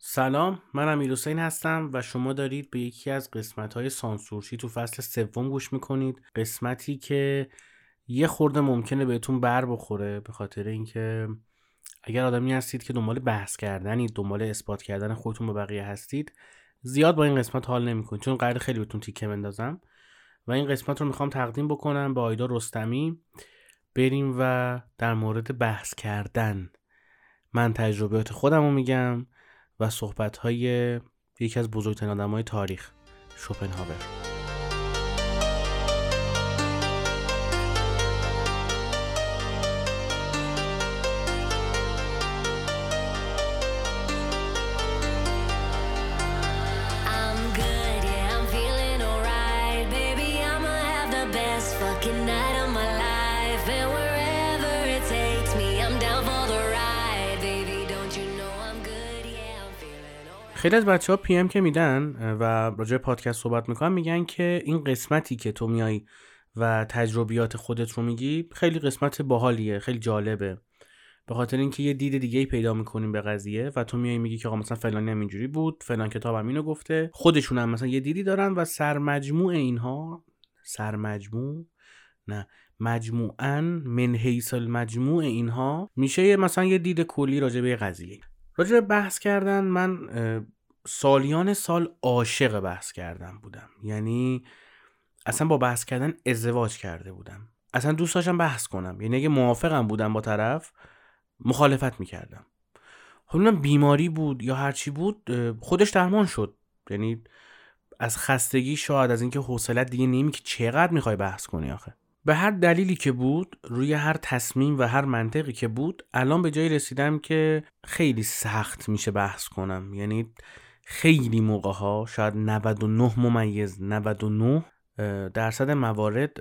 سلام من امیر حسین هستم و شما دارید به یکی از قسمت های سانسورشی تو فصل سوم گوش می‌کنید. قسمتی که یه خورده ممکنه بهتون بر بخوره به خاطر اینکه اگر آدمی هستید که دنبال بحث کردنی دنبال اثبات کردن خودتون به بقیه هستید زیاد با این قسمت حال نمی‌کنید. چون قرار خیلی بهتون تیکه بندازم. و این قسمت رو می‌خوام تقدیم بکنم به آیدا رستمی. بریم و در مورد بحث کردن. من تجربیات خودم رو میگم. و صحبت های یکی از بزرگترین آدم های تاریخ شوپنهاور. خیلی از بچه ها پی ام که میدن و راجع پادکست صحبت می‌کنن میگن که این قسمتی که تو میای و تجربیات خودت رو میگی خیلی قسمت باحالیه خیلی جالبه. به خاطر اینکه یه دید دیگه ای پیدا می‌کنیم به قضیه و تو میای میگی که آقا مثلا فلانی هم اینجوری بود فلان کتاب هم اینو گفته خودشون هم مثلا یه دیدی دارن و سرمجموع اینها سرمجموع؟ نه مجموعا من حیث المجموع اینها میشه مثلا یه دید کلی راجع به قضیه. راجع بحث کردن من سالیان سال عاشق بحث کردن بودم. یعنی اصلا با بحث کردن ازدواج کرده بودم. اصلا دوست داشتم بحث کنم. یعنی اگه موافقم بودم با طرف مخالفت می‌کردم. خب بیماری بود یا هرچی بود خودش درمان شد. یعنی از خستگی شاید از اینکه حوصلت دیگه نمی که چقدر می‌خوای بحث کنی آخه؟ به هر دلیلی که بود روی هر تصمیم و هر منطقی که بود الان به جایی رسیدم که خیلی سخت میشه بحث کنم. یعنی خیلی موقع ها شاید 99 ممیز 99 درصد موارد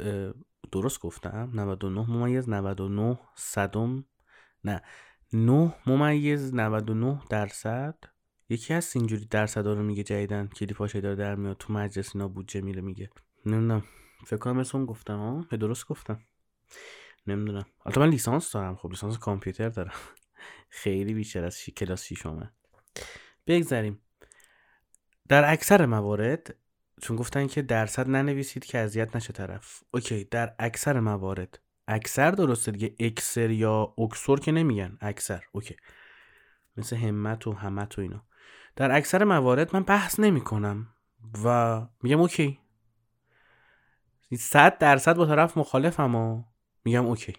درست گفتم؟ 99 ممیز 99 صدم؟ نه. 9 ممیز 99 درصد؟ یکی از اینجوری درصد رو میگه جدیدن کلیپاش داره در میاد تو مجلس اینا بودجه میره میگه. نمی‌دونم. فکر کنم اسم گفتم ها درست گفتم. نمی‌دونم. البته من لیسانس دارم. خب لیسانس کامپیوتر دارم. خیلی بیشتر از شی... کلاس شیشمه بگذریم. در اکثر موارد چون گفتن که درصد ننویسید که اذیت نشه طرف. okay در اکثر موارد. اکثر درسته دیگه. اکسر یا اکسور که نمیگن. اکثر. okay. مثل همت و همت و اینا. در اکثر موارد من بحث نمی کنم و میگم okay. صد درصد با طرف مخالفم و میگم اوکی.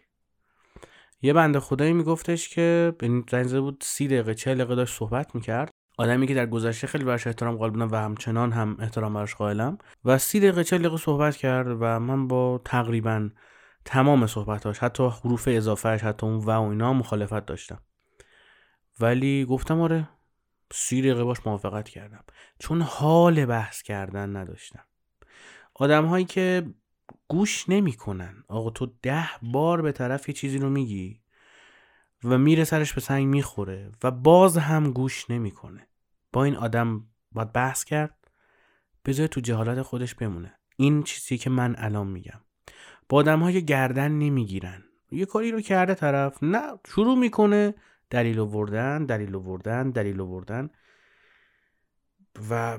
یه بنده خدایی میگفتش که به زنزه بود سی دقیقه چه دقیقه داشت صحبت می‌کرد. آدمی که در گذشته خیلی براش احترام قائل بودم و همچنان هم احترام براش قائلم. و سی دقیقه چه دقیقه صحبت کرد و من با تقریبا تمام صحبتاش حتی حروف اضافهش حتی اون و و اینا مخالفت داشتم. ولی گفتم آره سی دقیقه باش موافقت کردم. چون حال بحث کردن نداشتم. آدم هایی که گوش نمی‌کنن. آقا تو ده بار به طرف یه چیزی رو میگی و میره سرش به سنگ می‌خوره و باز هم گوش نمی‌کنه. با این آدم باید بحث کرد بذاره تو جهالت خودش بمونه. این چیزی که من الان میگم. با آدم های گردن نمی‌گیرن. یه کاری رو کرده طرف. نه شروع می‌کنه دلیل آوردن دلیل آوردن دلیل آوردن و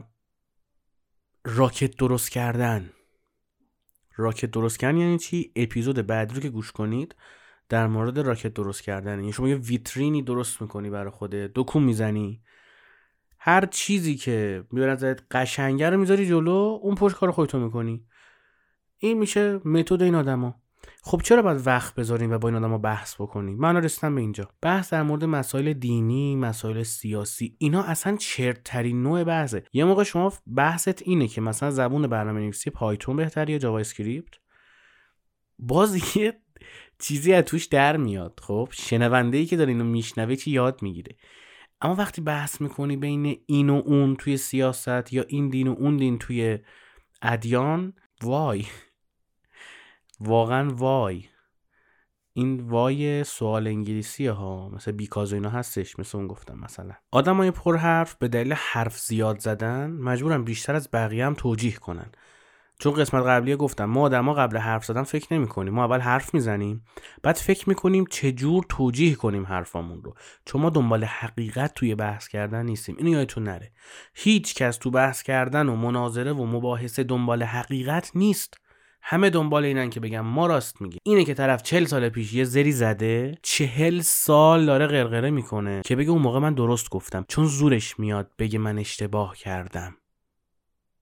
راکت درست کردن. راکت درست کردن یعنی چی؟ اپیزود بعدی رو که گوش کنید در مورد راکت درست کردن. یعنی شما یه ویترینی درست می‌کنی برای خودت دکون می‌زنی. هر چیزی که می‌برد ازت قشنگه رو می‌ذاری جلو اون پشت کار خودتو می‌کنی. این میشه متد این آدما. خب چرا باید وقت بذاریم و با این آدم بحث بکنیم؟ من رسیدم به اینجا. بحث در مورد مسائل دینی مسائل سیاسی اینا اصلا چرترین نوع بحثه. یه موقع شما بحثت اینه که مثلا زبون برنامه نویسی پایتون بهتر یا جاوا اسکریپت باز یه چیزی از توش در میاد. خب شنونده ای که داره اینو میشنوه چی یاد می‌گیره. اما وقتی بحث می‌کنی بین این و اون توی سیاست یا این دین و اون دین توی ادیان وای. واقعا وای. این وای سوال انگلیسی ها. مثل بیکاز اینا هستش. مثل اون گفتم مثلا. آدم های پر حرف به دلیل حرف زیاد زدن مجبورن بیشتر از بقیه هم توجیه کنن. چون قسمت قبلی گفتم ما آدما قبل حرف زدن فکر نمی کنیم ما اول حرف می‌زنیم بعد فکر می‌کنیم چه جور توجیه کنیم حرفامون رو. چون ما دنبال حقیقت توی بحث کردن نیستیم. اینو یادتون نره. هیچ کس تو بحث کردن و مناظره و مباحثه دنبال حقیقت نیست. همه دنبال اینن که بگم ما راست میگیم. اینه که طرف چل سال پیش یه زری زده چهل سال داره غرغره می‌کنه که بگه اون موقع من درست گفتم. چون زورش میاد بگه من اشتباه کردم.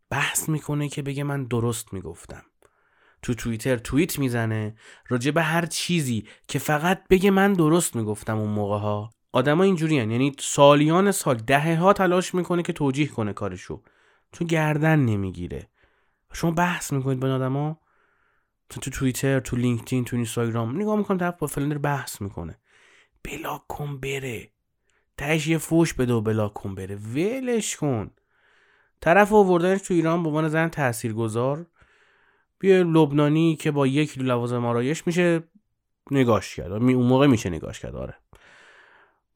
بحث می‌کنه که بگه من درست می‌گفتم. تو توییتر توییت می‌زنه راجع به هر چیزی که فقط بگه من درست می‌گفتم اون موقع ها آدما اینجوری یعنی سالیان سال دهه ها تلاش می‌کنه که توجیه کنه کارشو. چون گردن نمی‌گیره. شما بحث می‌کنید با آدما تو تو توییتر تو لینکدین تو اینستاگرام نگاه می‌کنم طرف با فلان بحث می‌کنه. بلاک کن بره. تهش یه فوش بده و بلاک کن بره. ولش کن. طرف آوردنش تو ایران به عنوان زن تاثیرگذار. بیا لبنانی که با یک کیلو لوازم آرایش میشه نگاش کرد. اون موقع میشه نگاش کرد. آره.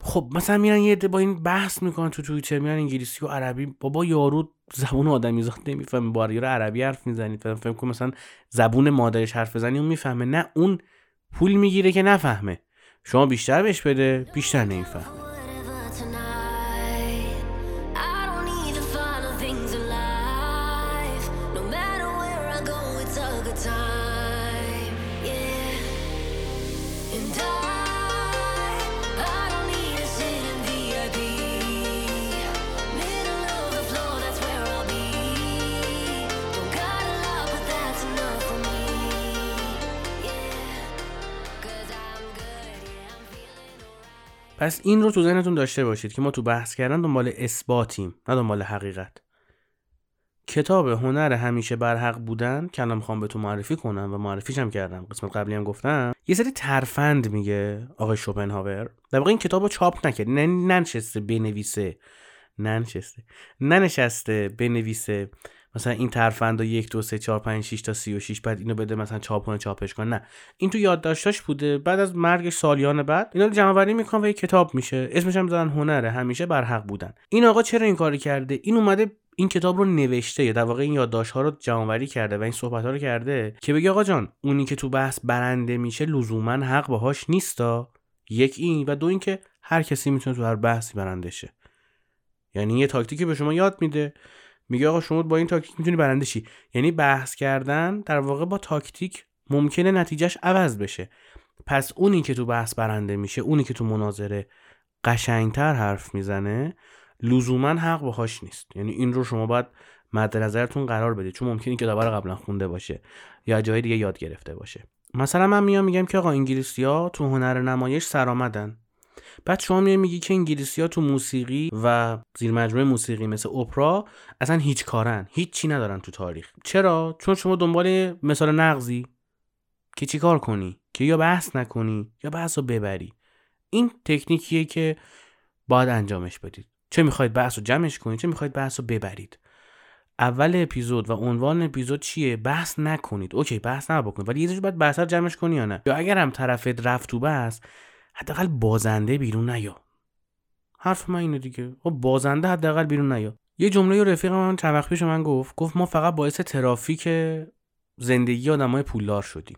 خب مثلا میرن یه با این بحث می‌کنن تو توییتر میرن انگلیسی و عربی. بابا یارو زبون آدمی زاد نمی‌فهمه. با یارو عربی حرف می‌زنی فهم کن مثلا زبون مادرش حرف بزنی اون می‌فهمه. نه اون پول می‌گیره که نفهمه. شما بیشتر بهش بده بیشتر نمی‌فهمه. پس این رو تو ذهنتون داشته باشید که ما تو بحث کردن دنبال اثباتیم نه دنبال حقیقت. کتاب هنر همیشه بر حق بودن که الان می‌خوام بهتون معرفی کنم و معرفیش کردم قسمت قبلی هم گفتم یه سری ترفند میگه آقای شوپنهاور. در واقع این کتاب رو چاپ نکرد ننشسته بنویسه. ننشسته. ننشسته بنویسه. مثلا این ترفند یک دو سه چهار پنج 6 تا سی و شیش بعد اینو بده مثلا چاپ کنه چاپش کنه. نه. این تو یادداشتاش بوده. بعد از مرگش سالیان بعد اینا رو جمع آوری می‌کنن و یک کتاب میشه. اسمش هم زدن هنره. همیشه بر حق بودن. این آقا چرا این کاری کرده؟ این اومده این کتاب رو نوشته. یا در واقع این یادداشت ها رو جمع کرده و این صحبت ها رو کرده که بگه آقا جان اونی که تو بحث برنده میشه لزوما حق باهاش نیستا. یک این و دو اینکه هر کسی می‌تونه تو هر بحثی برنده شه. یعنی یه تاکتیکی به شما یاد میده. میگه آقا شما با این تاکتیک می‌تونی برنده شی. یعنی بحث کردن در واقع با تاکتیک ممکنه نتیجهش عوض بشه. پس اونی که تو بحث برنده میشه اونی که تو مناظره قشنگتر حرف می‌زنه لزوما حق باهاش نیست. یعنی این رو شما باید مد نظرتون قرار بدید. چون ممکنه که رو قبلا خونده باشه یا جای دیگه یاد گرفته باشه. مثلا من میام میگم که آقا انگلیسی ها تو هنر نمایش سرآمدن. بعد شما میای میگی که انگلیسی ها تو موسیقی و زیر مجموعه موسیقی مثل اپرا اصلا هیچ کارن هیچ چی ندارن تو تاریخ. چرا؟ چون شما دنبال مثال نقضی که چی کار کنی؟ که یا بحث نکنی یا بحث رو ببری. این تکنیکیه که باید انجامش بدید. چه می‌خواید بحث رو جمعش کنید چه می‌خواید بحث رو ببرید. اول اپیزود و عنوان اپیزود چیه؟ بحث نکنید. اوکی بحث نبکنید ولی یه باید بحث رو جمعش کنی یا نه؟ یا اگر هم طرفت رفت تو بحث حداقل بازنده بیرون نیا. حرف من اینه دیگه. خب بازنده حداقل بیرون نیا. یه جمله رفیق من چند وقت پیش من گفت گفت ما فقط باعث ترافیک زندگی آدمای پولدار شدیم.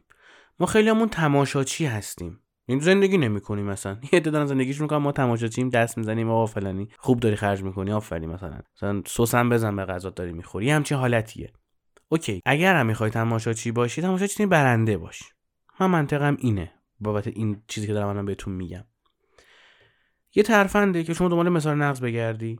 ما خیلی همون تماشاچی هستیم. این زندگی نمی‌کنیم مثلا. یه عده دارن زندگیشون می‌کنن ما تماشاچیم دست می‌زنیم آقا فلانی خوب داری خرج می‌کنی آفرین مثلا. مثلا سوسن بزن به غذا داری می‌خوری همچین حالتیه. اوکی. اگر هم می‌خوای تماشاچی باشی تماشاچی برنده باش. من منطقم اینه. بابت این چیزی که دارم من بهتون میگم. یه ترفنده که شما دنبال مثال نقض بگردی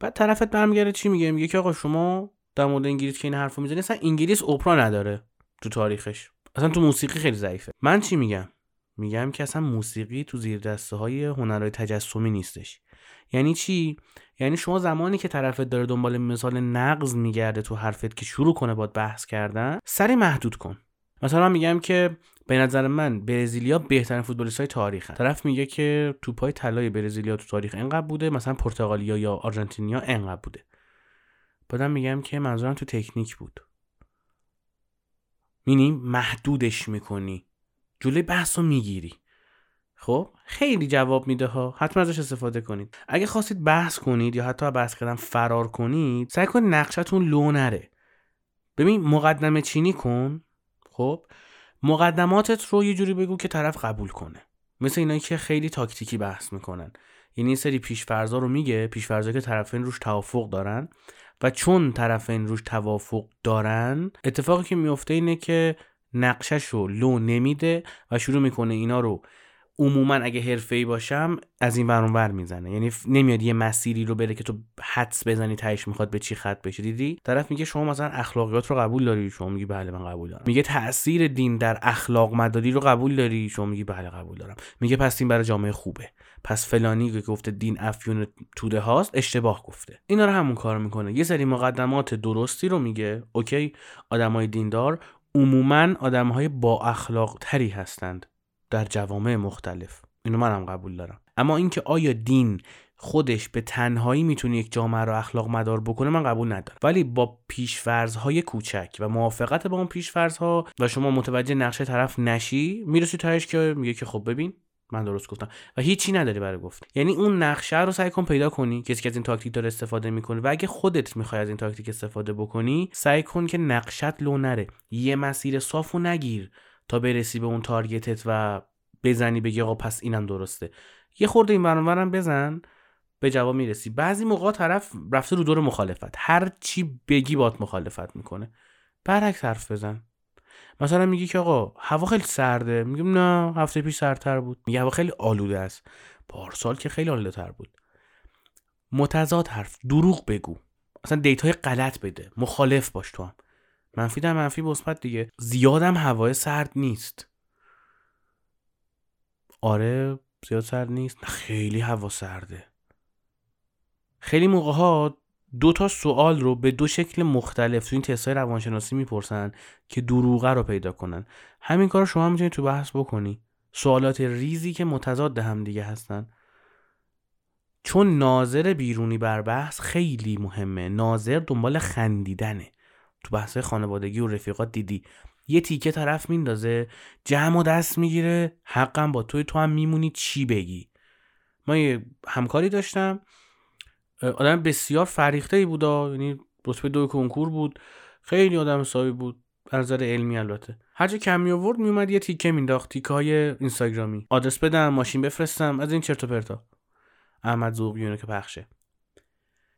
بعد طرفت برمیگرده چی میگه؟ میگه که آقا شما در مورد انگلیس که این حرفو می‌زنی اصلا انگلیس اپرا نداره تو تاریخش. اصلا تو موسیقی خیلی ضعیفه. من چی میگم؟ میگم که اصلا موسیقی تو زیر دسته های هنرهای تجسمی نیستش. یعنی چی؟ یعنی شما زمانی که طرفت داره دنبال مثال نقض میگرده تو حرفت که شروع کنه باد بحث کردن سری محدود کن. مثلا میگم که به نظر من برزیلیا بهترین فوتبالیست های تاریخ طرف میگه که توپای طلای برزیلیا تو تاریخ انقدر بوده مثلا پرتغالیا یا آرژانتینیا انقدر بوده. بعدم میگم که منظورم تو تکنیک بود. مینی محدودش می‌کنی. جلوی بحث رو می‌گیری. خب خیلی جواب میده ها. حتما ازش استفاده کنید. اگه خواستید بحث کنید یا حتی بحث کردن فرار کنید سعی کنید نقشتون لو نره. ببین مقدمه چینی کن. خب؟ مقدماتت رو یه جوری بگو که طرف قبول کنه. مثل اینایی که خیلی تاکتیکی بحث می‌کنن. یعنی این سری پیشفرزا رو میگه پیشفرزا که طرفین روش توافق دارن و چون طرفین روش توافق دارن اتفاقی که میفته اینه که نقشش رو لو نمیده و شروع می‌کنه اینا رو عموما اگه حرفه‌ای باشم از این ور ور می‌زنه. یعنی نمیاد یه مسیری رو بره که تو حدس بزنی تهش می‌خواد به چی خط بشه. دیدی؟ طرف میگه شما مثلا اخلاقیات رو قبول داری؟ شما میگی بله من قبول دارم. میگه تاثیر دین در اخلاق مداری رو قبول داری؟ شما میگی بله قبول دارم. میگه پس این برای جامعه خوبه. پس فلانی که گفته دین افیون توده هاست اشتباه گفته. اینا رو همون کار می‌کنه. یه سری مقدمات درستی رو میگه. اوکی؟ آدمای دیندار عموما آدمهای با اخلاق تری هستند. در جوامع مختلف. اینو منم قبول دارم. اما اینکه آیا دین خودش به تنهایی می‌تونه یک جامعه رو اخلاق مدار بکنه من قبول ندارم. ولی با های کوچک و موافقت با اون ها و شما متوجه نقشه طرف نشی می‌رسی تاش که میگه که خب ببین من درست گفتم. و هیچی نداری برای گفتن. یعنی اون نقشه رو سعی کن پیدا کنی. کسی که از این تاکتیک داره استفاده می‌کنه و اگه خودت می‌خوای از این تاکتیک استفاده بکنی سعی کن که نقشت لو نره. یه مسیر صافو نگیر. تا برسی به اون target ت و بزنی بگی آقا پس اینم درسته. یه خورده این‌ور اون‌ورم بزن به جواب می‌رسی. بعضی موقع طرف رفته رو دور مخالفت. هر چی بگی بات مخالفت می‌کنه. برعکس حرف بزن. مثلا میگی که آقا هوا خیلی سرده. میگم نه هفته پیش سردتر بود. میگه هوا خیلی آلوده است. پارسال که خیلی آلوده تر بود. متضاد حرف. دروغ بگو. اصلا دیتای غلط بده. مخالف باش تو هم. منفی در منفی مثبت دیگه. زیادم هوای سرد نیست. آره زیاد سرد نیست. خیلی هوا سرده. خیلی موقع ها دو تا سوال رو به دو شکل مختلف تو این تستای روانشناسی می‌پرسن که دروغه رو پیدا کنن. همین کار شما می‌تونید تو بحث بکنی. سوالات ریزی که متضاد هم دیگه هستن. چون ناظر بیرونی بر بحث خیلی مهمه. ناظر دنبال خندیدنه. تو بحث خانوادگی و رفیقات دیدی. یه تیکه طرف میندازه جمع و دست می‌گیره حقم با توی تو هم میمونی چی بگی؟ ما یه همکاری داشتم. آدم بسیار فریخته ای بود یعنی رتبه دو کنکور بود. خیلی آدم حسابی بود از نظر علمی البته. هر جا کمی آورد میومد یه تیکه مینداخت تیکه های اینستاگرامی. آدرس بدم ماشین بفرستم از این چرت و پرتا. احمد زوقیونه که پخشه.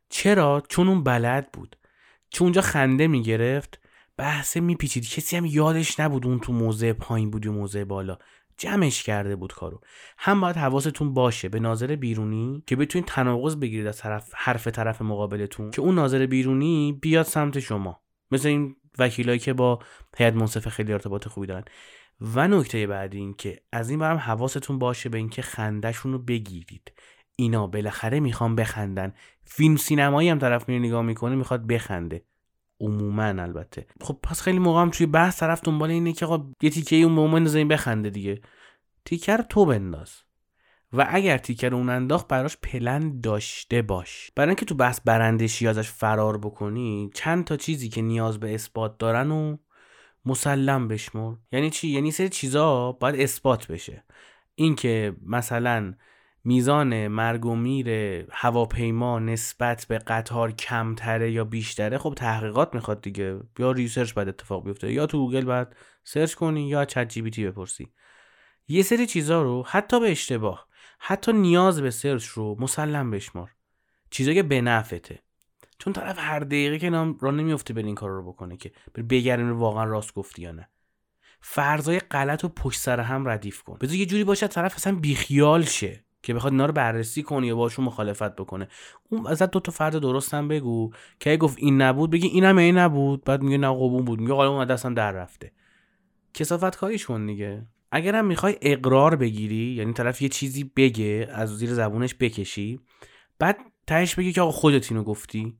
چرا؟ چون اون بلد بود. چون اونجا خنده می‌گرفت بحث میپیچید. کسی هم یادش نبود اون تو موضع پایین بود و موضع بالا. جمعش کرده بود کارو. هم باید حواستون باشه به ناظر بیرونی که بتونید تناقض بگیرید از طرف حرف طرف مقابلتون که اون ناظر بیرونی بیاد سمت شما. مثل این وکیلایی که با هیئت منصفه خیلی ارتباط خوبی دارن. و نکته بعدی این که از این برم حواستون باشه به اینکه خندهشون رو بگیرید. اینا بالاخره می‌خوان بخندن. فیلم سینمایی هم طرف میره نگاه می‌کنه می‌خواد بخنده. عموما البته. خب پس خیلی موقع هم توی بحث طرف دنبال اینه که آقا یه تیکه اون مومن این بخنده دیگه. تیکه رو تو بنداز. و اگر تیکه رو اون انداخت براش پلن داشته باش. برای اینکه تو بحث برندشی ازش فرار بکنی چند تا چیزی که نیاز به اثبات دارن و مسلم بشمر. یعنی چی؟ یعنی سری چیزا باید اثبات بشه. اینکه مثلا میزان مرگ و میر هواپیما نسبت به قطار کمتره یا بیشتره خب تحقیقات می‌خواد دیگه. یا research باید اتفاق بیفته یا تو گوگل باید search کنی یا ChatGPT بپرسی. یه سری چیزا رو حتی به اشتباه حتی نیاز به search رو مسلم بشمار. چیزایی که به نفعته چون طرف هر دقیقه که نام را نمیفته به این کار رو بکنه که بگرین واقعا راست گفتی یا نه. فرضای غلط و پشت سر هم ردیف کن. بذار یه جوری باشه طرف اصلا بیخیال شه. که بخواد اینا رو بررسی کنی یا باشون مخالفت بکنه. اون ازت دو تا فرد درستم بگو که گفت این نبود بگی اینم این نبود بعد میگه نه قبون بود. میگه حالا اون دستم در رفته. کسافت کاریش کن دیگه. اگرم می‌خوای اقرار بگیری یعنی طرف یه چیزی بگه از زیر زبونش بکشی بعد تهش بگی که آقا خودت اینو گفتی.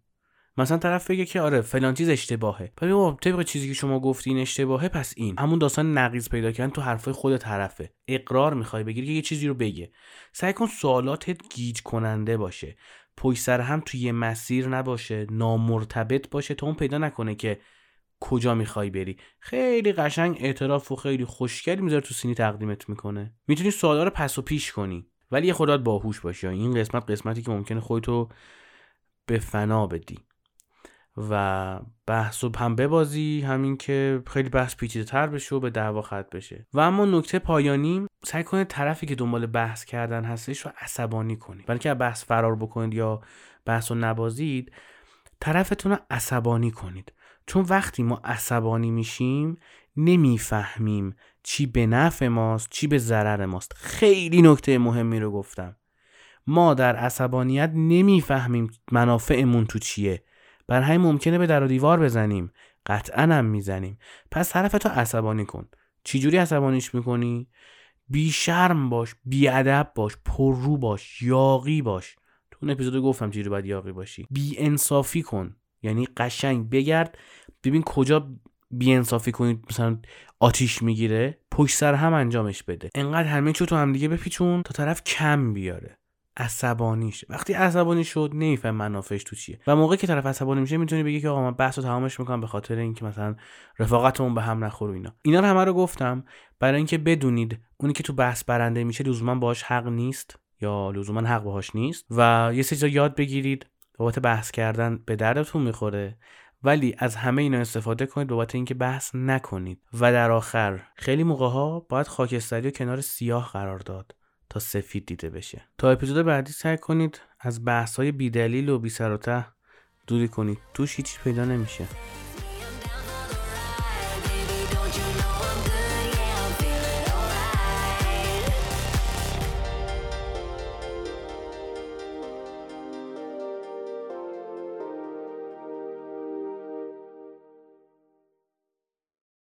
مثلا طرف بگه که آره فلان چیز اشتباهه. ببین طبق چیزی که شما گفتین اشتباهه پس این. همون داستان نقیض پیدا کردن تو حرفای خود طرفه. اقرار می‌خوای بگیری که یه چیزی رو بگه. سعی کن سوالاتت گیج کننده باشه. پشت سر هم توی یه مسیر نباشه. نامرتبط باشه تا اون پیدا نکنه که کجا می‌خوای بری. خیلی قشنگ اعتراف و خیلی خوشگلی می‌ذاره تو سینی تقدیمت می‌کنه. می‌تونی سوالا رو پس و پیش کنی. ولی یه خودت باهوش باشی. این قسمت قسمتی که ممکنه خودتو به فنا بدی. و بحث رو هم ببازی همین که خیلی بحث پیچیده تر بشه و به دعوا ختم بشه. و اما نکته پایانی سعی کنید طرفی که دنبال بحث کردن هستش رو عصبانی کنید. برای که بحث فرار بکنید یا بحث رو نبازید طرفتون رو عصبانی کنید. چون وقتی ما عصبانی میشیم نمی‌فهمیم چی به نفع ماست چی به ضرر ماست. خیلی نکته مهمی رو گفتم. ما در عصبانیت نمی‌فهمیم منافعمون تو چیه. بر همین ممکنه به در و دیوار بزنیم. قطعا هم می‌زنیم. پس طرفتو عصبانی کن. چجوری عصبانیش می‌کنی؟ بی شرم باش بی ادب باش پررو باش یاقی باش. تو اون اپیزود گفتم چجوری باید یاقی باشی. بی انصافی کن. یعنی قشنگ بگرد. ببین کجا بی انصافی کنید مثلا آتیش می‌گیره پشت سر هم انجامش بده. انقدر همه چو تو هم دیگه بپیچون تا طرف کم بیاره. عصبانیش وقتی عصبانی شد نمیفهم منافعش تو چیه. و موقعی که طرف عصبانی میشه می‌تونی بگی که آقا من بحث رو تمامش می‌کنم به خاطر اینکه مثلا رفاقتمون به هم نخور اینا. اینا رو همه رو گفتم برای اینکه بدونید اونی که تو بحث برنده میشه لزوما باهاش حق نیست یا لزوما حق باهاش نیست. و یه سری یاد بگیرید بابت بحث کردن به دردتون می‌خوره. ولی از همه اینا استفاده کنید بابت اینکه بحث نکنید. و در آخر خیلی موقع ها باید خاکستری و کنار سیاه قرار داد. تا سفید دیده بشه. تا اپیزود بعدی سعی کنید از بحث های بیدلیل و بی سر و دوری کنید. توش هیچی پیدا نمیشه.